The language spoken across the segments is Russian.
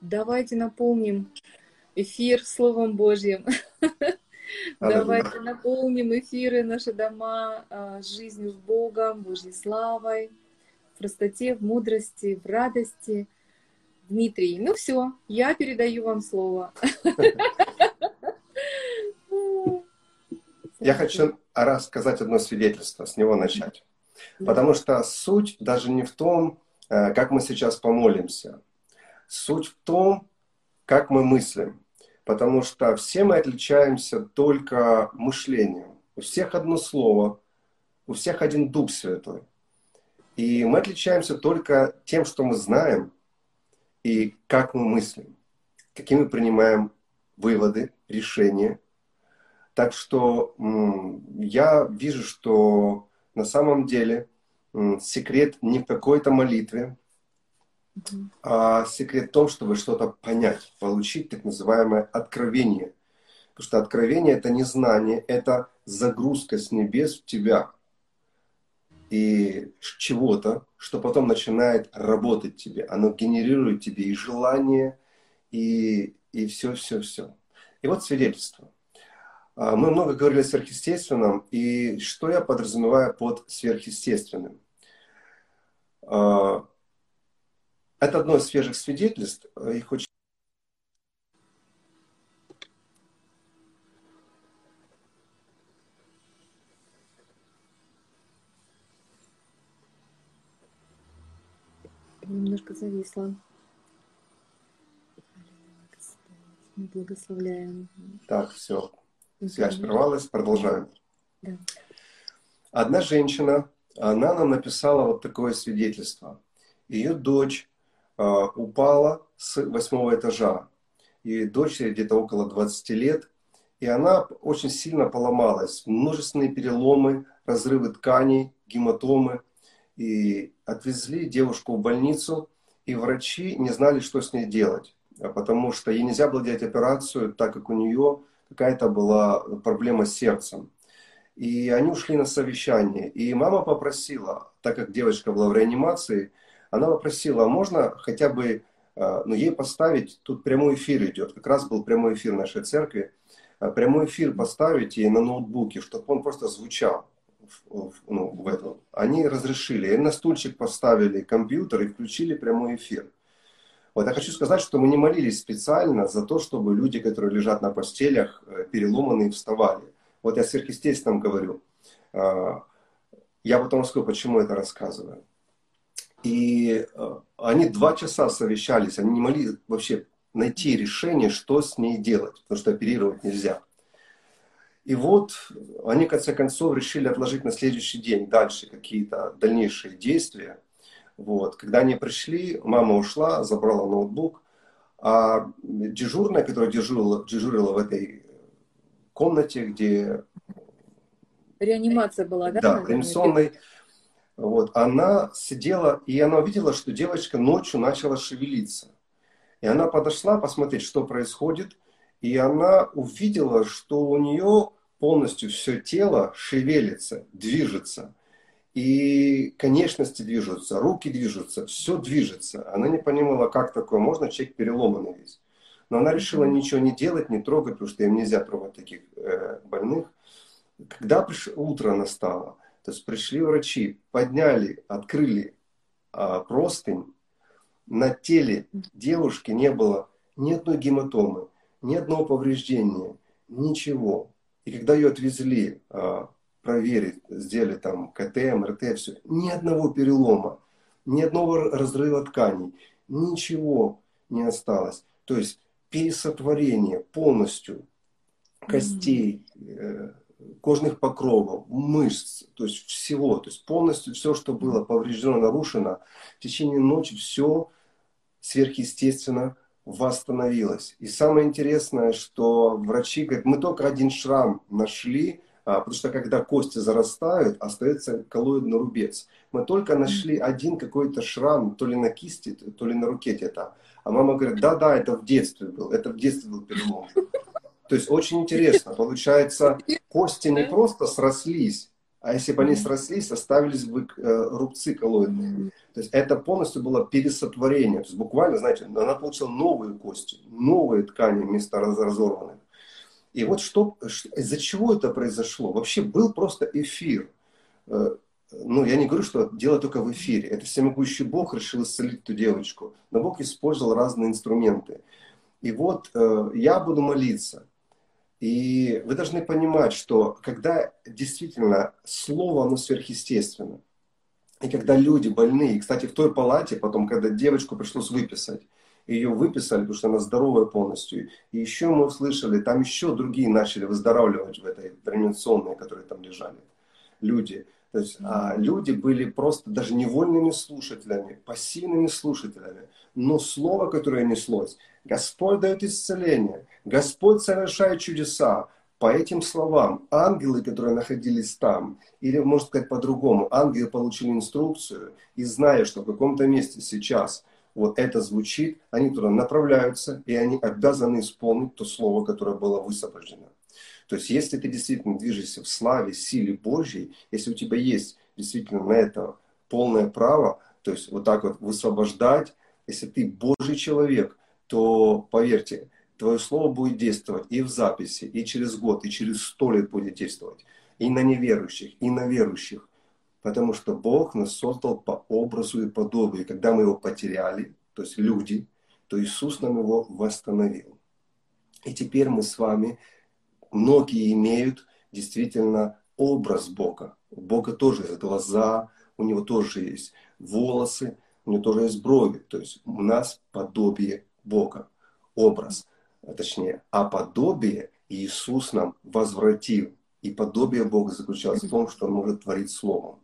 давайте наполним эфир Словом Божьим. Давайте наполним эфиры, наши дома а, жизнью с Богом, Божьей славой, в простоте, в мудрости, в радости. Дмитрий, ну все, я передаю вам слово. Я хочу рассказать одно свидетельство, с него начать. Потому что суть даже не в том, э, как мы сейчас помолимся. Суть в том, как мы мыслим. Потому что все мы отличаемся только мышлением. У всех одно слово, у всех один Дух Святой. И мы отличаемся только тем, что мы знаем и как мы мыслим, какие мы принимаем выводы, решения. Так что я вижу, что на самом деле секрет не в какой-то молитве, а секрет в том, чтобы что-то понять, получить так называемое откровение. Потому что откровение это не знание, это загрузка с небес в тебя и чего-то, что потом начинает работать тебе. Оно генерирует тебе и желание, и, и все, все, все. И вот свидетельство. А, мы много говорили о сверхъестественном, и что я подразумеваю под сверхъестественным? Это одно из свежих свидетельств, их очень Немножко зависла. Мы благословляем. Так, все. Связь прервалась, продолжаем. Да. Одна женщина, она нам написала вот такое свидетельство. Ее дочь э, упала с восьмого этажа. И дочери где-то около 20 лет. И она очень сильно поломалась. Множественные переломы, разрывы тканей, гематомы. И отвезли девушку в больницу. И врачи не знали, что с ней делать. Потому что ей нельзя было делать операцию, так как у нее какая-то была проблема с сердцем. И они ушли на совещание. И мама попросила, так как девочка была в реанимации, она попросила, а можно хотя бы э, ну, ей поставить, тут прямой эфир идет, как раз был прямой эфир нашей церкви, э, прямой эфир поставить ей на ноутбуке, чтобы он просто звучал ну, в этом. Они разрешили, и на стульчик поставили компьютер и включили прямой эфир. Вот я хочу сказать, что мы не молились специально за то, чтобы люди, которые лежат на постелях, э, переломанные, вставали. Вот я сверхъестественном говорю. А, я потом расскажу, почему это рассказываю. И э, они два часа совещались, они не могли вообще найти решение, что с ней делать, потому что оперировать нельзя. И вот они, в конце концов, решили отложить на следующий день дальше какие-то дальнейшие действия. Вот. Когда они пришли, мама ушла, забрала ноутбук, а дежурная, которая дежурила, дежурила в этой комнате, где... Реанимация была, да? Да, реанимационной. Вот, она сидела, и она увидела, что девочка ночью начала шевелиться. И она подошла посмотреть, что происходит, и она увидела, что у нее полностью все тело шевелится, движется. И конечности движутся, руки движутся, все движется. Она не понимала, как такое можно, человек переломанный весь. Но она решила ничего не делать, не трогать, потому что им нельзя трогать таких э, больных. Когда приш... утро настало, то есть пришли врачи, подняли, открыли э, простынь, на теле девушки не было ни одной гематомы, ни одного повреждения, ничего. И когда ее отвезли э, проверить, сделали там КТ, МРТ, все. Ни одного перелома, ни одного разрыва тканей, ничего не осталось. То есть пересотворение полностью костей, э, кожных покровов, мышц, то есть всего, то есть полностью все, что было повреждено, нарушено, в течение ночи все сверхъестественно восстановилось. И самое интересное, что врачи говорят, мы только один шрам нашли, а, потому что когда кости зарастают, остается коллоидный рубец. Мы только нашли один какой-то шрам, то ли на кисти, то ли на руке где-то. А мама говорит, да-да, это в детстве был, это в детстве был перелом. То есть очень интересно, получается, кости не просто срослись, А если бы они срослись, оставились бы э, рубцы коллоидные. То есть это полностью было пересотворение. То есть буквально, знаете, она получила новые кости, новые ткани вместо разорванных. И вот что, из-за чего это произошло? Вообще был просто эфир. Э, ну, я не говорю, что дело только в эфире. Это всемогущий Бог решил исцелить эту девочку. Но Бог использовал разные инструменты. И вот э, я буду молиться. И вы должны понимать, что когда действительно слово, оно сверхъестественно, и когда люди больные, кстати, в той палате потом, когда девочку пришлось выписать, ее выписали, потому что она здоровая полностью. И еще мы услышали, там еще другие начали выздоравливать в этой реанимационной, которые там лежали. Люди. То есть а люди были просто даже невольными слушателями, пассивными слушателями. Но слово, которое неслось, Господь дает исцеление, Господь совершает чудеса. По этим словам, ангелы, которые находились там, или, можно сказать по-другому, ангелы получили инструкцию и зная, что в каком-то месте сейчас вот это звучит, они туда направляются, и они обязаны исполнить то слово, которое было высвобождено. То есть, если ты действительно движешься в славе, силе Божьей, если у тебя есть действительно на это полное право, то есть вот так вот высвобождать, если ты Божий человек, то поверьте, твое слово будет действовать и в записи, и через год, и через сто лет будет действовать. И на неверующих, и на верующих. Потому что Бог нас создал по образу и подобию. Когда мы его потеряли, то есть люди, то Иисус нам его восстановил. И теперь мы с вами многие имеют действительно образ Бога. У Бога тоже есть глаза, у него тоже есть волосы, у него тоже есть брови. То есть у нас подобие Бога, образ, а точнее, а подобие Иисус нам возвратил. И подобие Бога заключалось в том, что Он может творить Словом.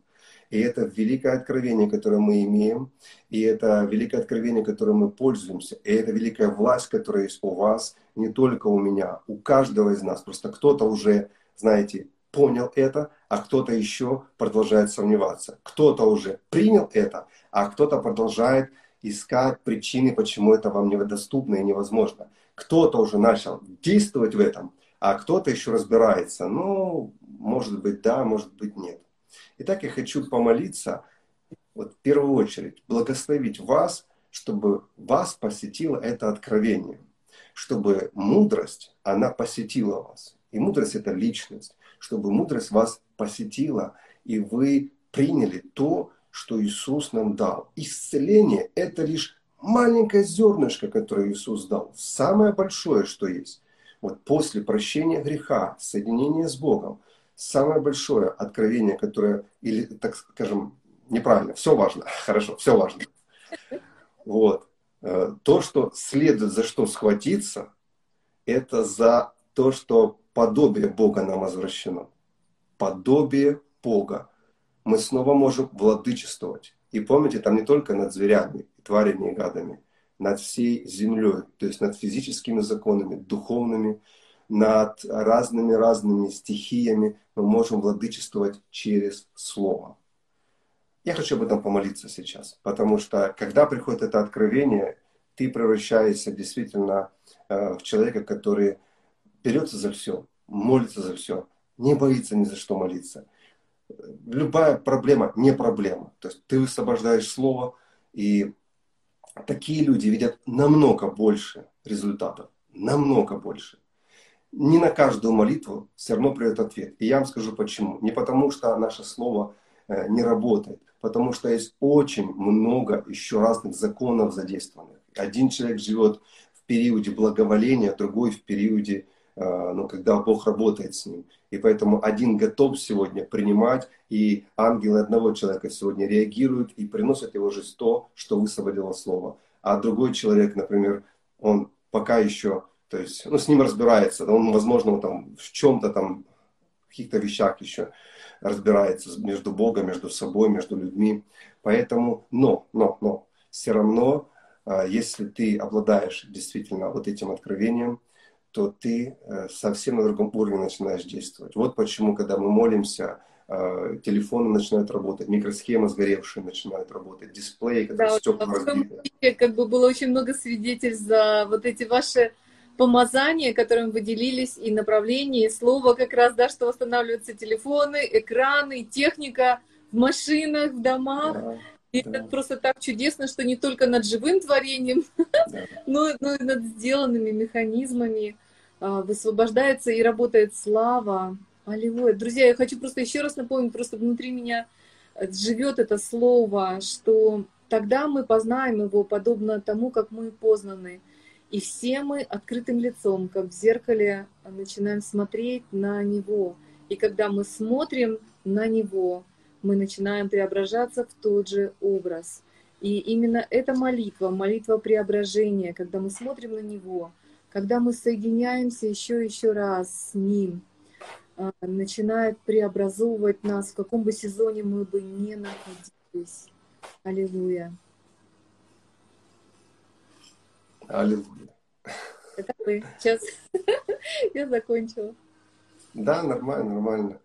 И это великое откровение, которое мы имеем, и это великое откровение, которым мы пользуемся, и это великая власть, которая есть у вас, не только у меня, у каждого из нас. Просто кто-то уже, знаете, понял это, а кто-то еще продолжает сомневаться. Кто-то уже принял это, а кто-то продолжает искать причины, почему это вам недоступно и невозможно. Кто-то уже начал действовать в этом, а кто-то еще разбирается. Ну, может быть, да, может быть, нет. Итак, я хочу помолиться, вот в первую очередь, благословить вас, чтобы вас посетило это откровение, чтобы мудрость, она посетила вас. И мудрость – это личность, чтобы мудрость вас посетила, и вы приняли то, что Иисус нам дал. Исцеление – это лишь маленькое зернышко, которое Иисус дал, самое большое, что есть. Вот после прощения греха, соединения с Богом, самое большое откровение, которое, или, так скажем, неправильно, все важно, хорошо, все важно. Вот. Э, то, что следует за что схватиться, это за то, что подобие Бога нам возвращено. Подобие Бога. Мы снова можем владычествовать. И помните, там не только над зверями, тварями и гадами, над всей землей, то есть над физическими законами, духовными, над разными-разными стихиями мы можем владычествовать через Слово. Я хочу об этом помолиться сейчас, потому что когда приходит это откровение, ты превращаешься действительно э, в человека, который берется за все, молится за все, не боится ни за что молиться. Любая проблема не проблема. То есть ты высвобождаешь слово, и такие люди видят намного больше результатов, намного больше не на каждую молитву все равно придет ответ. И я вам скажу почему. Не потому, что наше слово э, не работает, потому что есть очень много еще разных законов задействованных. Один человек живет в периоде благоволения, другой в периоде, э, ну, когда Бог работает с ним. И поэтому один готов сегодня принимать, и ангелы одного человека сегодня реагируют и приносят его жизнь то, что высвободило слово. А другой человек, например, он пока еще то есть, ну, с ним разбирается. Он, возможно, там в чем-то там, в каких-то вещах еще разбирается между Богом, между собой, между людьми. Поэтому, но, но, но, все равно, а, если ты обладаешь действительно вот этим откровением, то ты э, совсем на другом уровне начинаешь действовать. Вот почему, когда мы молимся, а, телефоны начинают работать, микросхемы сгоревшие начинают работать, дисплеи, которые да, стекла разбиты. Как бы было очень много свидетельств за вот эти ваши помазание, которым вы делились, и направление, и слово как раз, да, что восстанавливаются телефоны, экраны, техника в машинах, в домах. Да, и да. это просто так чудесно, что не только над живым творением, да. но, но и над сделанными механизмами а, высвобождается и работает слава. Аллилуйя. Друзья, я хочу просто еще раз напомнить, просто внутри меня живет это слово, что тогда мы познаем его подобно тому, как мы познаны. И все мы открытым лицом, как в зеркале, начинаем смотреть на него. И когда мы смотрим на него, мы начинаем преображаться в тот же образ. И именно эта молитва, молитва преображения, когда мы смотрим на него, когда мы соединяемся еще и еще раз с ним, а, начинает преобразовывать нас, в каком бы сезоне мы бы не находились. Аллилуйя. Аллилуйя. Это вы. Сейчас я закончила. Да, нормально, нормально.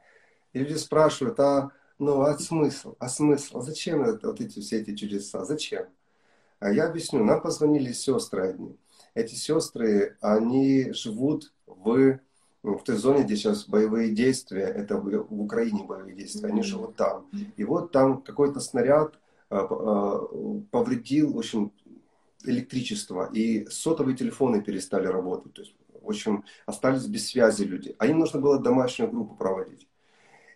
И люди спрашивают, а, ну, а смысл? А смысл? А зачем это, вот эти, все эти чудеса? Зачем? А я объясню. Нам позвонили сестры одни. Эти сестры, они живут в, ну, в той зоне, где сейчас боевые действия, это в, в Украине боевые действия, они живут там. И вот там какой-то снаряд а, а, повредил, в общем, электричество, и сотовые телефоны перестали работать. То есть, в общем, остались без связи люди. А им нужно было домашнюю группу проводить.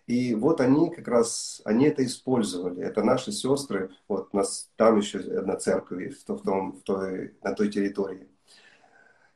И вот они как раз, они это использовали. Это наши сестры, вот у нас там еще одна церковь в, в, том, в той, на той территории.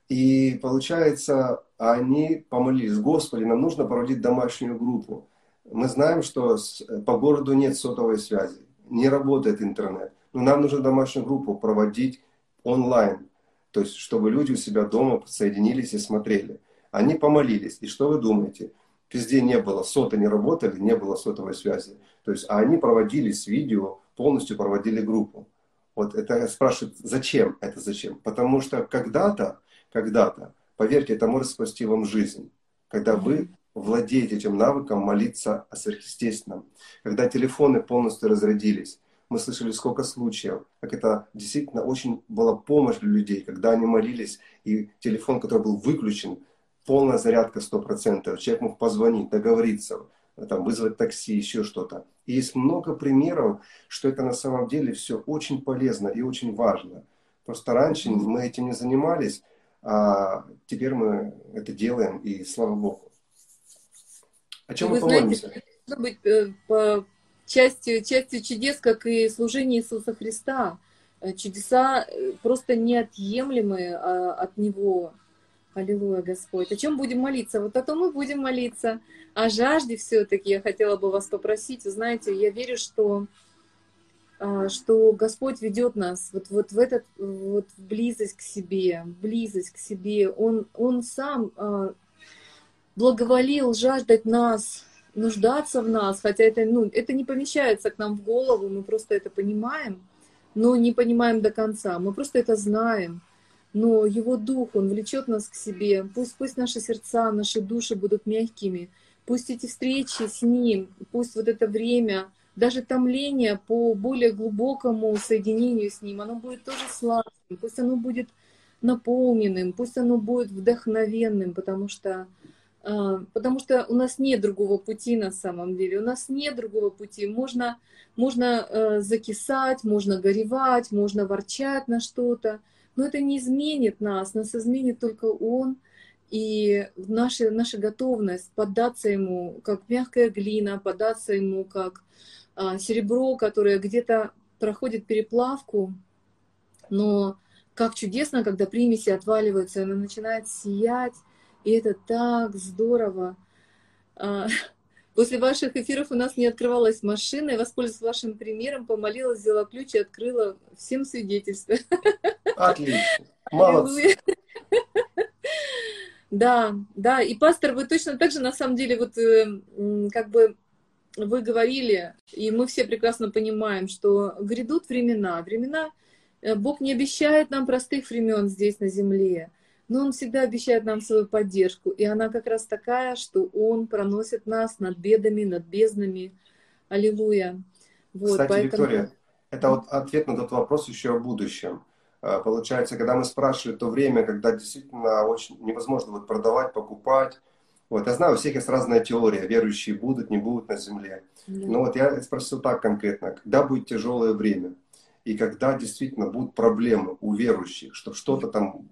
И получается, они помолились, Господи, нам нужно проводить домашнюю группу. Мы знаем, что по городу нет сотовой связи, не работает интернет. Но нам нужно домашнюю группу проводить онлайн, то есть чтобы люди у себя дома соединились и смотрели. Они помолились. И что вы думаете? Везде не было, соты не работали, не было сотовой связи. То есть, а они проводили с видео, полностью проводили группу. Вот это спрашивают, зачем это зачем? Потому что когда-то, когда-то, поверьте, это может спасти вам жизнь. Когда вы владеете этим навыком молиться о сверхъестественном. Когда телефоны полностью разрядились, мы слышали сколько случаев, как это действительно очень была помощь для людей, когда они молились, и телефон, который был выключен, полная зарядка 100%, человек мог позвонить, договориться, там, вызвать такси, еще что-то. И есть много примеров, что это на самом деле все очень полезно и очень важно. Просто раньше мы этим не занимались, а теперь мы это делаем, и слава Богу. О чем мы помолимся? Знаете, быть э, по частью, частью чудес, как и служение Иисуса Христа. Э, чудеса э, просто неотъемлемы а, от Него. Аллилуйя, Господь. О чем будем молиться? Вот о том мы будем молиться. О жажде все-таки я хотела бы вас попросить. Вы знаете, я верю, что, а, что Господь ведет нас вот, вот в этот, вот в близость к себе, близость к себе. Он, он сам а, благоволил жаждать нас, нуждаться в нас, хотя это, ну, это не помещается к нам в голову, мы просто это понимаем, но не понимаем до конца, мы просто это знаем. Но Его Дух, Он влечет нас к себе. Пусть, пусть наши сердца, наши души будут мягкими. Пусть эти встречи с Ним, пусть вот это время, даже томление по более глубокому соединению с Ним, оно будет тоже сладким, пусть оно будет наполненным, пусть оно будет вдохновенным, потому что потому что у нас нет другого пути на самом деле, у нас нет другого пути. Можно, можно э, закисать, можно горевать, можно ворчать на что-то, но это не изменит нас, нас изменит только Он и наша, наша готовность поддаться Ему, как мягкая глина, поддаться Ему, как а, серебро, которое где-то проходит переплавку, но как чудесно, когда примеси отваливаются, она начинает сиять, и это так здорово. А, после ваших эфиров у нас не открывалась машина. Я воспользовалась вашим примером, помолилась, взяла ключ и открыла всем свидетельство. Отлично. Молодцы. Да, да. И пастор, вы точно так же, на самом деле, вот э, как бы вы говорили, и мы все прекрасно понимаем, что грядут времена. Времена, э, Бог не обещает нам простых времен здесь на земле но Он всегда обещает нам свою поддержку, и она как раз такая, что Он проносит нас над бедами, над безднами. Аллилуйя. Вот, Кстати, поэтому... Виктория, это вот ответ на тот вопрос еще о будущем. Получается, когда мы спрашивали то время, когда действительно очень невозможно вот продавать, покупать, вот, я знаю, у всех есть разная теория, верующие будут, не будут на земле. Да. Но вот я спросил так конкретно, когда будет тяжелое время, и когда действительно будут проблемы у верующих, чтобы что-то там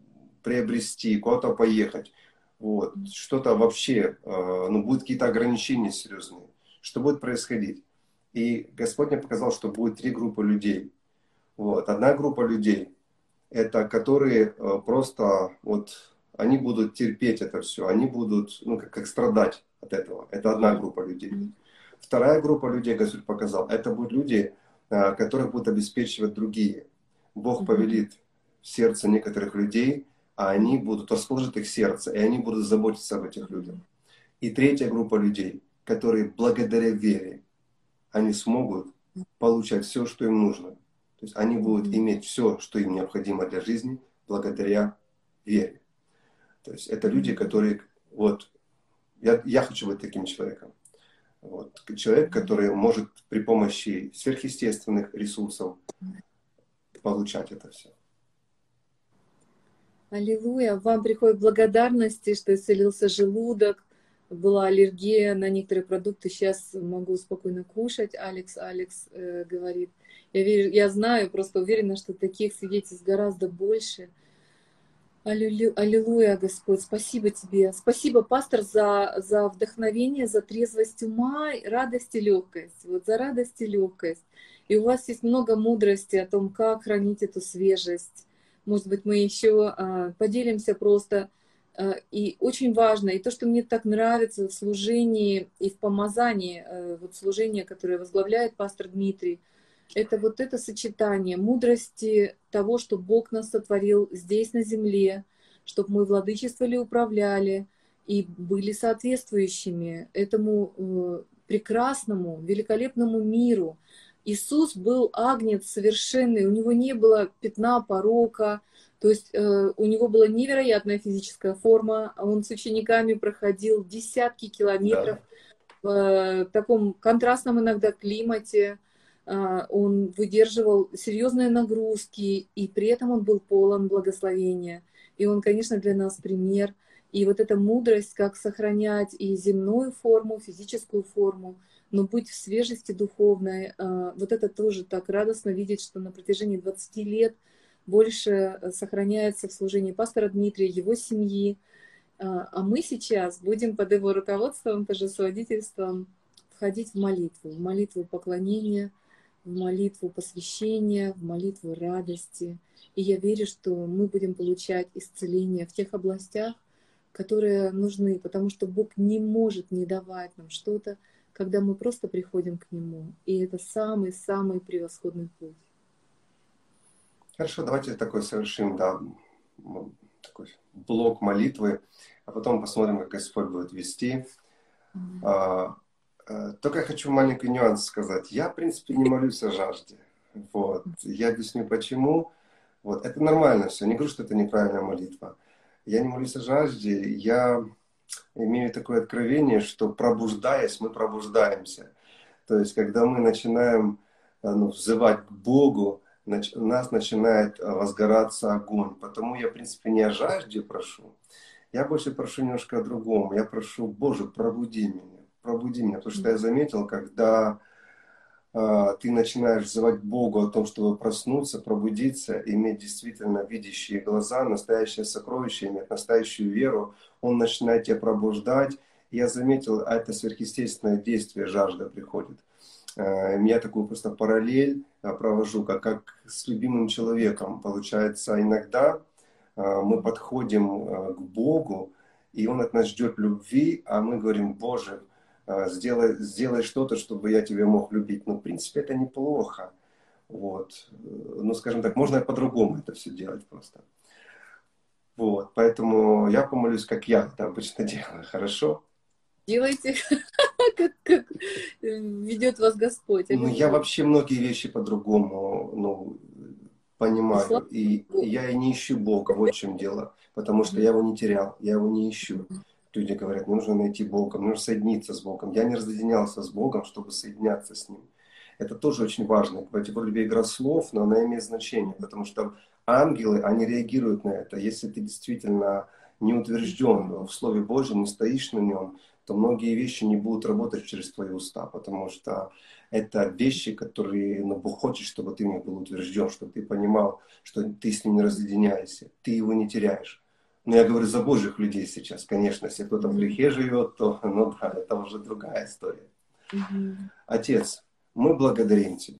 приобрести, куда-то поехать, вот, что-то вообще, э, ну, будут какие-то ограничения серьезные, что будет происходить. И Господь мне показал, что будет три группы людей. Вот. Одна группа людей, это которые э, просто вот они будут терпеть это все, они будут, ну, как, как страдать от этого. Это одна группа людей. Вторая группа людей, Господь показал, это будут люди, а, которых будут обеспечивать другие. Бог повелит в сердце некоторых людей, а они будут, расположить их сердце, и они будут заботиться об этих людях. И третья группа людей, которые благодаря вере, они смогут получать все, что им нужно. То есть они будут иметь все, что им необходимо для жизни, благодаря вере. То есть это люди, которые, вот, я, я хочу быть таким человеком. Вот. Человек, который может при помощи сверхъестественных ресурсов получать это все. Аллилуйя. Вам приходят благодарности, что исцелился желудок, была аллергия на некоторые продукты, сейчас могу спокойно кушать. Алекс, Алекс э, говорит. Я, верю, я знаю, просто уверена, что таких свидетельств гораздо больше. Аллилуйя, Господь, спасибо Тебе. Спасибо, пастор, за, за вдохновение, за трезвость ума, радость и легкость. Вот за радость и легкость. И у вас есть много мудрости о том, как хранить эту свежесть. Может быть, мы еще а, поделимся просто. А, и очень важно, и то, что мне так нравится в служении и в помазании, а, вот служение, которое возглавляет пастор Дмитрий – это вот это сочетание мудрости того, что Бог нас сотворил здесь на земле, чтобы мы владычествовали, управляли и были соответствующими этому э, прекрасному, великолепному миру. Иисус был агнец совершенный, у него не было пятна порока, то есть э, у него была невероятная физическая форма, он с учениками проходил десятки километров да. в э, таком контрастном иногда климате, а, он выдерживал серьезные нагрузки, и при этом он был полон благословения. И он, конечно, для нас пример. И вот эта мудрость, как сохранять и земную форму, физическую форму, но быть в свежести духовной, а, вот это тоже так радостно видеть, что на протяжении 20 лет больше сохраняется в служении пастора Дмитрия, его семьи. А, а мы сейчас будем под его руководством, тоже с водительством, входить в молитву, в молитву поклонения – в молитву посвящения, в молитву радости. И я верю, что мы будем получать исцеление в тех областях, которые нужны, потому что Бог не может не давать нам что-то, когда мы просто приходим к Нему. И это самый-самый превосходный путь. Хорошо, давайте такой совершим, да, такой блок молитвы, а потом посмотрим, как Господь будет вести. Mm-hmm. Э, только я хочу маленький нюанс сказать. Я, в принципе, не молюсь о жажде. Вот. Я объясню, почему. Вот. Это нормально все. Не говорю, что это неправильная молитва. Я не молюсь о жажде. Я имею такое откровение, что пробуждаясь, мы пробуждаемся. То есть, когда мы начинаем э, ну, взывать к Богу, у нас начинает э, возгораться огонь. Потому я, в принципе, не о жажде прошу. Я больше прошу немножко о другом. Я прошу, Боже, пробуди меня пробуди меня. Потому что я заметил, когда ты начинаешь взывать Богу о том, чтобы проснуться, пробудиться, иметь действительно видящие глаза, настоящее сокровище, иметь настоящую веру, Он начинает тебя пробуждать. Я заметил, а это сверхъестественное действие, жажда приходит. Э, я такую просто параллель э, провожу, как, как с любимым человеком. Получается, иногда мы подходим к Богу, и Он от нас ждет любви, а мы говорим, Боже, а, сделай, сделай что-то, чтобы я тебя мог любить. Ну, в принципе, это неплохо. Вот. Ну, скажем так, можно по-другому это все делать просто. Вот. Поэтому я помолюсь, как я это обычно делаю. Хорошо? Делайте, как, как ведет вас Господь. Ну, я вообще многие вещи по-другому ну, понимаю. И я и не ищу Бога, вот в чем дело. Потому что я его не терял, я его не ищу люди говорят, нужно найти Бога, нужно соединиться с Богом. Я не разъединялся с Богом, чтобы соединяться с Ним. Это тоже очень важно. Вроде бы игра слов, но она имеет значение, потому что ангелы, они реагируют на это. Если ты действительно не утвержден в Слове Божьем, не стоишь на нем, то многие вещи не будут работать через твои уста, потому что это вещи, которые ну, Бог хочет, чтобы ты не был утвержден, чтобы ты понимал, что ты с ним не разъединяешься, ты его не теряешь. Но я говорю за Божьих людей сейчас, конечно, если кто-то в грехе живет, то ну да, это уже другая история. Отец, мы благодарим Тебя